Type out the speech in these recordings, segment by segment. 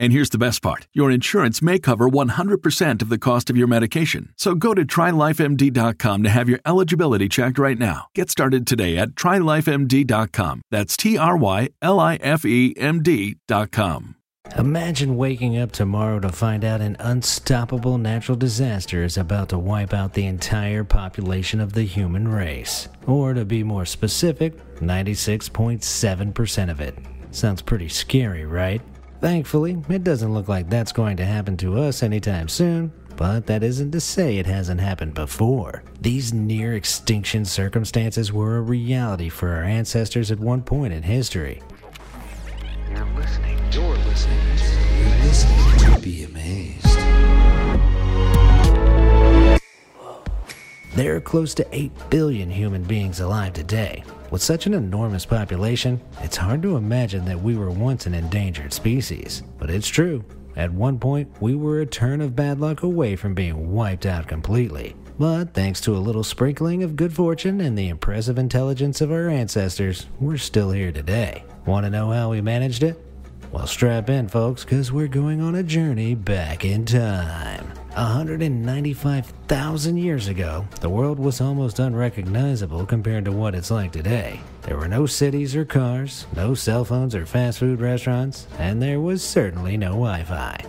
And here's the best part your insurance may cover 100% of the cost of your medication. So go to trylifemd.com to have your eligibility checked right now. Get started today at trylifemd.com. That's T R Y L I F E M D.com. Imagine waking up tomorrow to find out an unstoppable natural disaster is about to wipe out the entire population of the human race. Or to be more specific, 96.7% of it. Sounds pretty scary, right? Thankfully, it doesn't look like that's going to happen to us anytime soon, but that isn't to say it hasn't happened before. These near extinction circumstances were a reality for our ancestors at one point in history. There are close to 8 billion human beings alive today. With such an enormous population, it's hard to imagine that we were once an endangered species. But it's true. At one point, we were a turn of bad luck away from being wiped out completely. But thanks to a little sprinkling of good fortune and the impressive intelligence of our ancestors, we're still here today. Want to know how we managed it? Well, strap in, folks, because we're going on a journey back in time. 195,000 years ago, the world was almost unrecognizable compared to what it's like today. There were no cities or cars, no cell phones or fast food restaurants, and there was certainly no Wi Fi.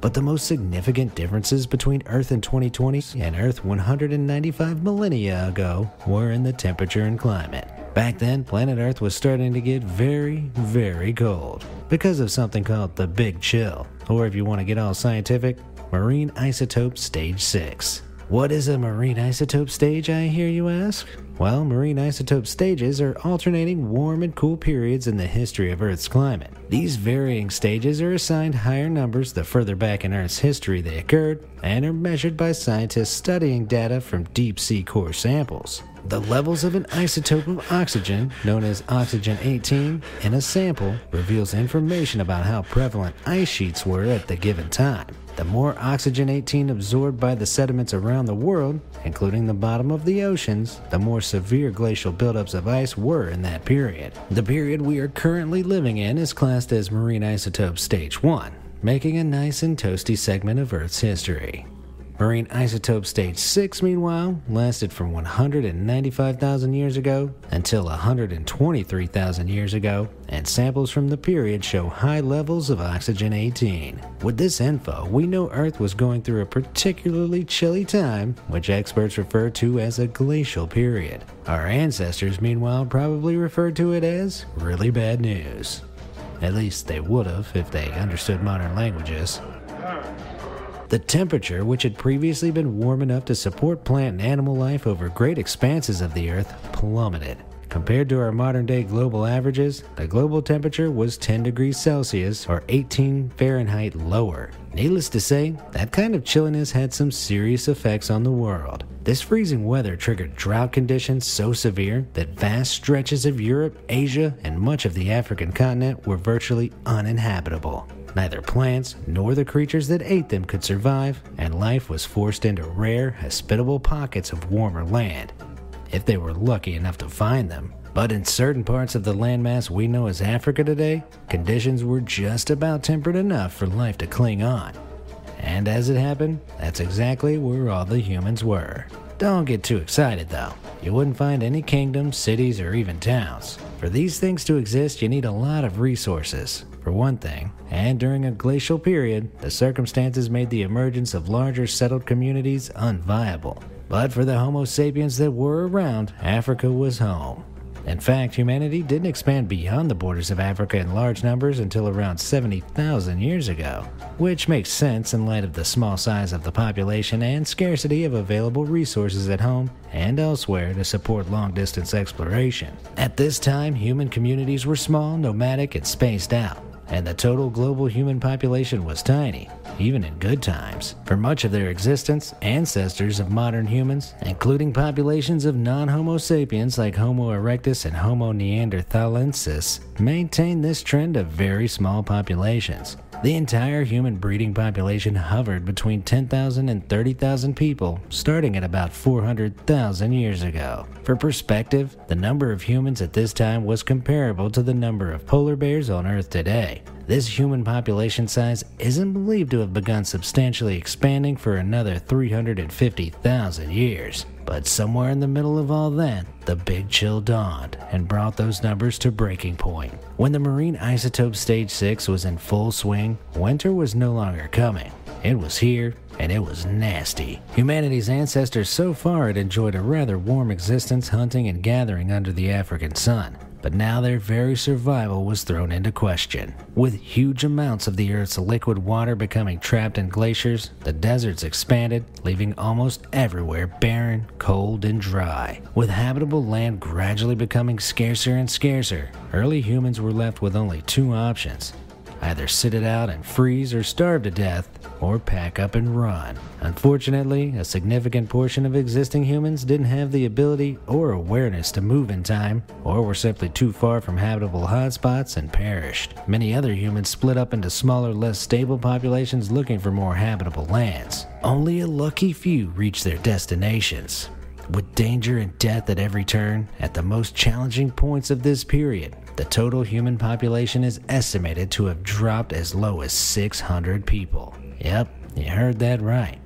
But the most significant differences between Earth in 2020 and Earth 195 millennia ago were in the temperature and climate. Back then, planet Earth was starting to get very, very cold because of something called the Big Chill, or if you want to get all scientific, Marine Isotope Stage 6. What is a marine isotope stage, I hear you ask? Well, marine isotope stages are alternating warm and cool periods in the history of Earth's climate. These varying stages are assigned higher numbers the further back in Earth's history they occurred, and are measured by scientists studying data from deep sea core samples. The levels of an isotope of oxygen, known as oxygen 18, in a sample reveals information about how prevalent ice sheets were at the given time. The more oxygen 18 absorbed by the sediments around the world, including the bottom of the oceans, the more severe glacial buildups of ice were in that period. The period we are currently living in is classed as marine isotope stage 1, making a nice and toasty segment of Earth's history. Marine isotope stage 6, meanwhile, lasted from 195,000 years ago until 123,000 years ago, and samples from the period show high levels of oxygen 18. With this info, we know Earth was going through a particularly chilly time, which experts refer to as a glacial period. Our ancestors, meanwhile, probably referred to it as really bad news. At least they would have if they understood modern languages. The temperature, which had previously been warm enough to support plant and animal life over great expanses of the Earth, plummeted. Compared to our modern day global averages, the global temperature was 10 degrees Celsius or 18 Fahrenheit lower. Needless to say, that kind of chilliness had some serious effects on the world. This freezing weather triggered drought conditions so severe that vast stretches of Europe, Asia, and much of the African continent were virtually uninhabitable. Neither plants nor the creatures that ate them could survive, and life was forced into rare, hospitable pockets of warmer land. if they were lucky enough to find them. But in certain parts of the landmass we know as Africa today, conditions were just about temperate enough for life to cling on. And as it happened, that's exactly where all the humans were. Don't get too excited though. You wouldn't find any kingdoms, cities, or even towns. For these things to exist, you need a lot of resources, for one thing, and during a glacial period, the circumstances made the emergence of larger settled communities unviable. But for the Homo sapiens that were around, Africa was home. In fact, humanity didn't expand beyond the borders of Africa in large numbers until around 70,000 years ago, which makes sense in light of the small size of the population and scarcity of available resources at home and elsewhere to support long distance exploration. At this time, human communities were small, nomadic, and spaced out and the total global human population was tiny, even in good times. For much of their existence, ancestors of modern humans, including populations of non Homo sapiens like Homo erectus and Homo neanderthalensis, maintained this trend of very small populations. The entire human breeding population hovered between 10,000 and 30,000 people, starting at about 400,000 years ago. For perspective, the number of humans at this time was comparable to the number of polar bears on Earth today. This human population size isn't believed to have begun substantially expanding for another 350,000 years. But somewhere in the middle of all that, the big chill dawned and brought those numbers to breaking point. When the marine isotope stage 6 was in full swing, winter was no longer coming. It was here, and it was nasty. Humanity's ancestors so far had enjoyed a rather warm existence hunting and gathering under the African sun but now their very survival was thrown into question. With huge amounts of the Earth's liquid water becoming trapped in glaciers, the deserts expanded, leaving almost everywhere barren, cold, and dry. With habitable land gradually becoming scarcer and scarcer, early humans were left with only two options either sit it out and freeze or starve to death, or pack up and run. Unfortunately, a significant portion of existing humans didn't have the ability or awareness to move in time, or were simply too far from habitable hotspots and perished. Many other humans split up into smaller, less stable populations looking for more habitable lands. Only a lucky few reached their destinations. With danger and death at every turn, at the most challenging points of this period, the total human population is estimated to have dropped as low as 600 people. Yep, you heard that right.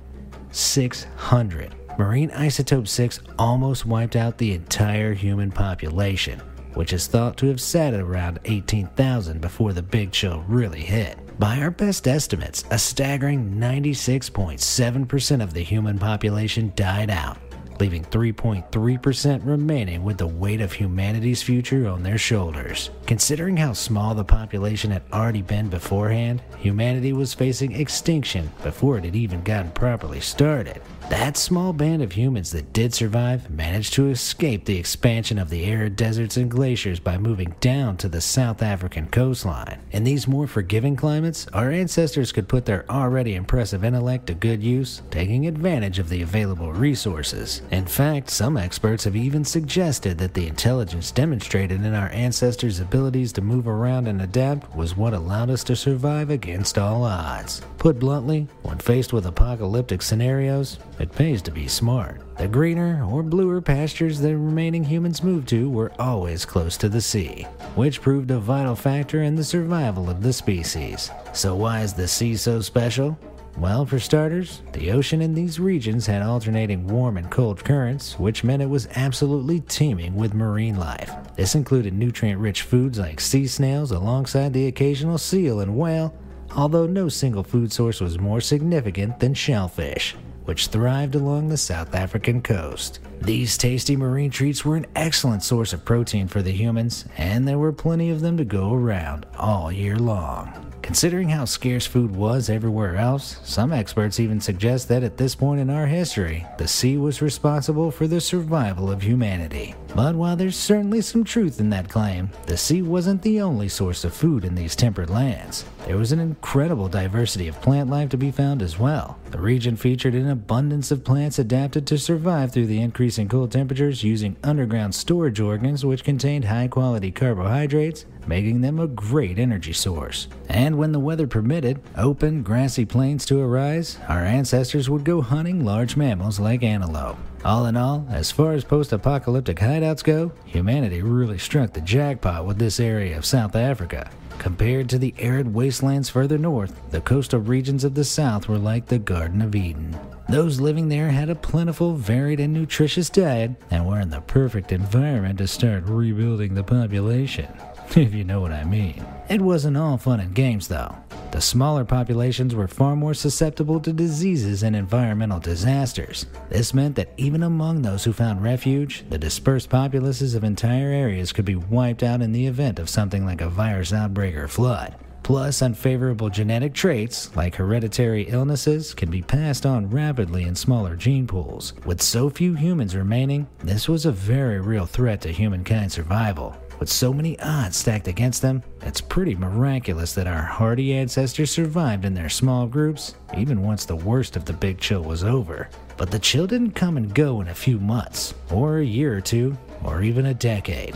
600. Marine isotope 6 almost wiped out the entire human population, which is thought to have sat at around 18,000 before the big chill really hit. By our best estimates, a staggering 96.7% of the human population died out, leaving 3.3% remaining with the weight of humanity's future on their shoulders. Considering how small the population had already been beforehand, humanity was facing extinction before it had even gotten properly started. That small band of humans that did survive managed to escape the expansion of the arid deserts and glaciers by moving down to the South African coastline. In these more forgiving climates, our ancestors could put their already impressive intellect to good use, taking advantage of the available resources. In fact, some experts have even suggested that the intelligence demonstrated in our ancestors' abilities to move around and adapt was what allowed us to survive against all odds. Put bluntly, when faced with apocalyptic scenarios, it pays to be smart. The greener or bluer pastures the remaining humans moved to were always close to the sea, which proved a vital factor in the survival of the species. So, why is the sea so special? Well, for starters, the ocean in these regions had alternating warm and cold currents, which meant it was absolutely teeming with marine life. This included nutrient rich foods like sea snails alongside the occasional seal and whale, although no single food source was more significant than shellfish which thrived along the South African coast. These tasty marine treats were an excellent source of protein for the humans, and there were plenty of them to go around all year long. Considering how scarce food was everywhere else, some experts even suggest that at this point in our history, the sea was responsible for the survival of humanity. But while there's certainly some truth in that claim, the sea wasn't the only source of food in these temperate lands. There was an incredible diversity of plant life to be found as well. The region featured an abundance of plants adapted to survive through the increase in cold temperatures using underground storage organs which contained high quality carbohydrates, making them a great energy source. And when the weather permitted open, grassy plains to arise, our ancestors would go hunting large mammals like antelope. All in all, as far as post apocalyptic hideouts go, humanity really struck the jackpot with this area of South Africa. Compared to the arid wastelands further north, the coastal regions of the south were like the Garden of Eden. Those living there had a plentiful, varied, and nutritious diet and were in the perfect environment to start rebuilding the population. if you know what I mean. It wasn't all fun and games, though. The smaller populations were far more susceptible to diseases and environmental disasters. This meant that even among those who found refuge, the dispersed populaces of entire areas could be wiped out in the event of something like a virus outbreak or flood. Plus, unfavorable genetic traits, like hereditary illnesses, can be passed on rapidly in smaller gene pools. With so few humans remaining, this was a very real threat to humankind's survival. With so many odds stacked against them, it's pretty miraculous that our hardy ancestors survived in their small groups, even once the worst of the big chill was over. But the chill didn't come and go in a few months, or a year or two, or even a decade.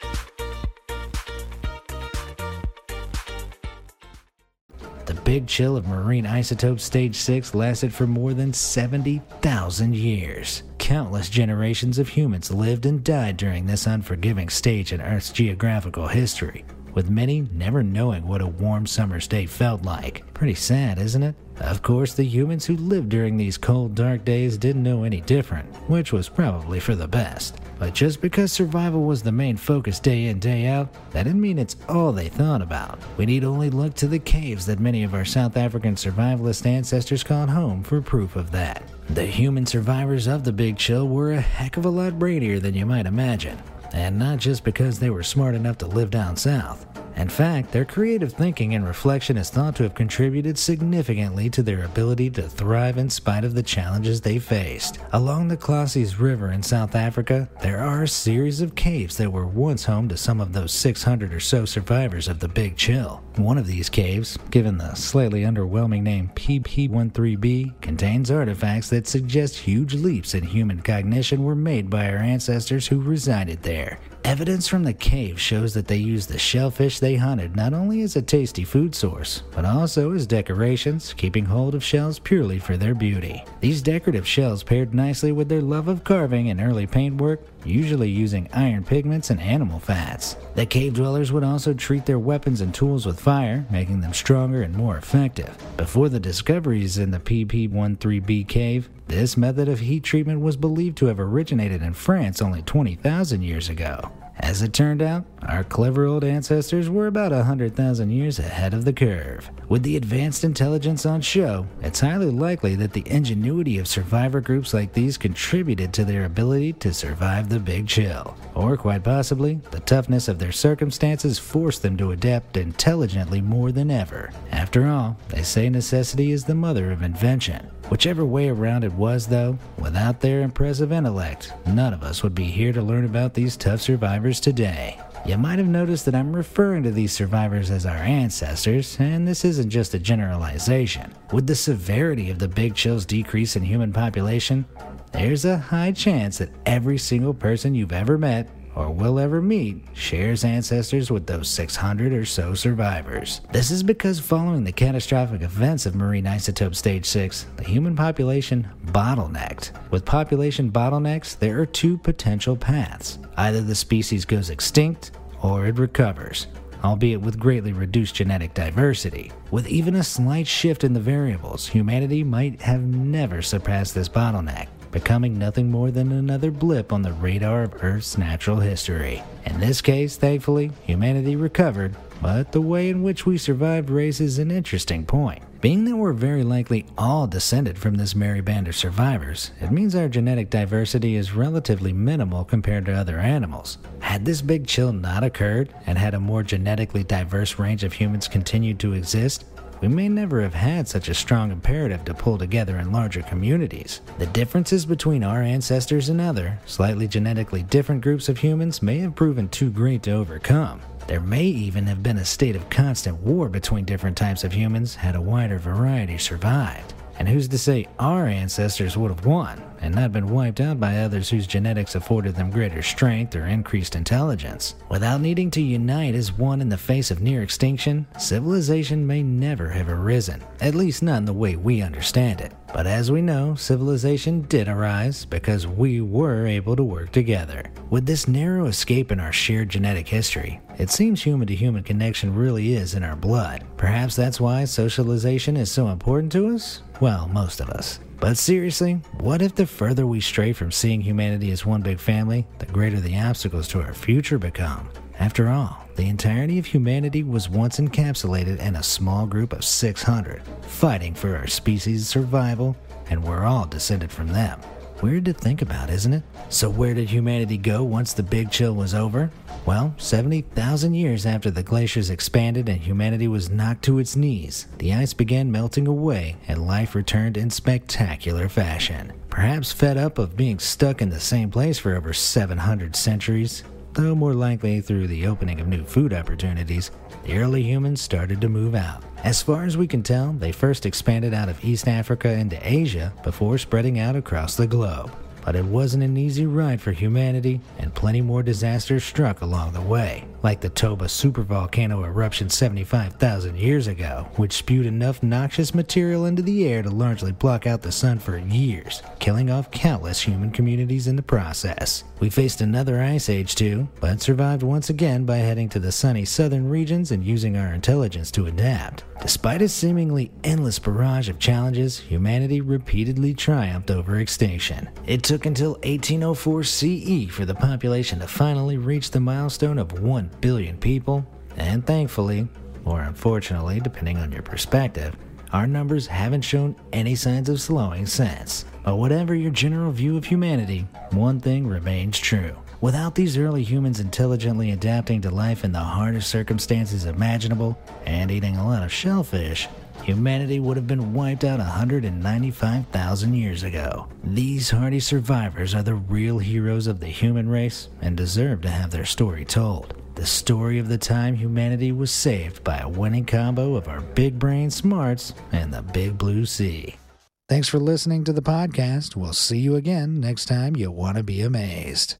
Big chill of marine isotope stage 6 lasted for more than 70,000 years. Countless generations of humans lived and died during this unforgiving stage in Earth's geographical history, with many never knowing what a warm summer's day felt like. Pretty sad, isn't it? Of course, the humans who lived during these cold, dark days didn't know any different, which was probably for the best. But just because survival was the main focus day in, day out, that didn't mean it's all they thought about. We need only look to the caves that many of our South African survivalist ancestors called home for proof of that. The human survivors of the Big Chill were a heck of a lot brainier than you might imagine. And not just because they were smart enough to live down south. In fact, their creative thinking and reflection is thought to have contributed significantly to their ability to thrive in spite of the challenges they faced. Along the Klassies River in South Africa, there are a series of caves that were once home to some of those 600 or so survivors of the Big Chill. One of these caves, given the slightly underwhelming name PP13B, contains artifacts that suggest huge leaps in human cognition were made by our ancestors who resided there. Evidence from the cave shows that they used the shellfish they hunted not only as a tasty food source, but also as decorations, keeping hold of shells purely for their beauty. These decorative shells paired nicely with their love of carving and early paintwork, usually using iron pigments and animal fats. The cave dwellers would also treat their weapons and tools with fire, making them stronger and more effective. Before the discoveries in the PP13B cave, this method of heat treatment was believed to have originated in France only 20,000 years ago. As it turned out, our clever old ancestors were about 100,000 years ahead of the curve. With the advanced intelligence on show, it's highly likely that the ingenuity of survivor groups like these contributed to their ability to survive the Big Chill. Or quite possibly, the toughness of their circumstances forced them to adapt intelligently more than ever. After all, they say necessity is the mother of invention. Whichever way around it was, though, without their impressive intellect, none of us would be here to learn about these tough survivors today. You might have noticed that I'm referring to these survivors as our ancestors, and this isn't just a generalization. With the severity of the Big Chill's decrease in human population, there's a high chance that every single person you've ever met or will ever meet, shares ancestors with those 600 or so survivors. This is because following the catastrophic events of marine isotope stage 6, the human population bottlenecked. With population bottlenecks, there are two potential paths. Either the species goes extinct or it recovers albeit with greatly reduced genetic diversity. With even a slight shift in the variables, humanity might have never surpassed this bottleneck becoming nothing more than another blip on the radar of Earth's natural history. In this case, thankfully, humanity recovered, but the way in which we survived raises an interesting point. Being that we're very likely all descended from this merry band of survivors, it means our genetic diversity is relatively minimal compared to other animals. Had this big chill not occurred, and had a more genetically diverse range of humans continued to exist, we may never have had such a strong imperative to pull together in larger communities. The differences between our ancestors and other, slightly genetically different groups of humans may have proven too great to overcome. There may even have been a state of constant war between different types of humans had a wider variety survived. And who's to say our ancestors would have won and not been wiped out by others whose genetics afforded them greater strength or increased intelligence? Without needing to unite as one in the face of near extinction, civilization may never have arisen, at least not in the way we understand it. But as we know, civilization did arise because we were able to work together. With this narrow escape in our shared genetic history, it seems human to human connection really is in our blood. Perhaps that's why socialization is so important to us? Well, most of us. But seriously, what if the further we stray from seeing humanity as one big family, the greater the obstacles to our future become? After all, the entirety of humanity was once encapsulated in a small group of 600, fighting for our species' survival, and we're all descended from them. Weird to think about, isn't it? So, where did humanity go once the big chill was over? Well, 70,000 years after the glaciers expanded and humanity was knocked to its knees, the ice began melting away and life returned in spectacular fashion. Perhaps fed up of being stuck in the same place for over 700 centuries, though more likely through the opening of new food opportunities, the early humans started to move out. As far as we can tell, they first expanded out of East Africa into Asia before spreading out across the globe. But it wasn't an easy ride for humanity, and plenty more disasters struck along the way, like the Toba supervolcano eruption 75,000 years ago, which spewed enough noxious material into the air to largely block out the sun for years, killing off countless human communities in the process. We faced another ice age too, but survived once again by heading to the sunny southern regions and using our intelligence to adapt. Despite a seemingly endless barrage of challenges, humanity repeatedly triumphed over extinction. It took until 1804 CE for the population to finally reach the milestone of 1 billion people, and thankfully, or unfortunately, depending on your perspective, our numbers haven't shown any signs of slowing since. But whatever your general view of humanity, one thing remains true. Without these early humans intelligently adapting to life in the hardest circumstances imaginable and eating a lot of shellfish, humanity would have been wiped out 195,000 years ago. These hardy survivors are the real heroes of the human race and deserve to have their story told. The story of the time humanity was saved by a winning combo of our big brain smarts and the big blue sea. Thanks for listening to the podcast. We'll see you again next time you want to be amazed.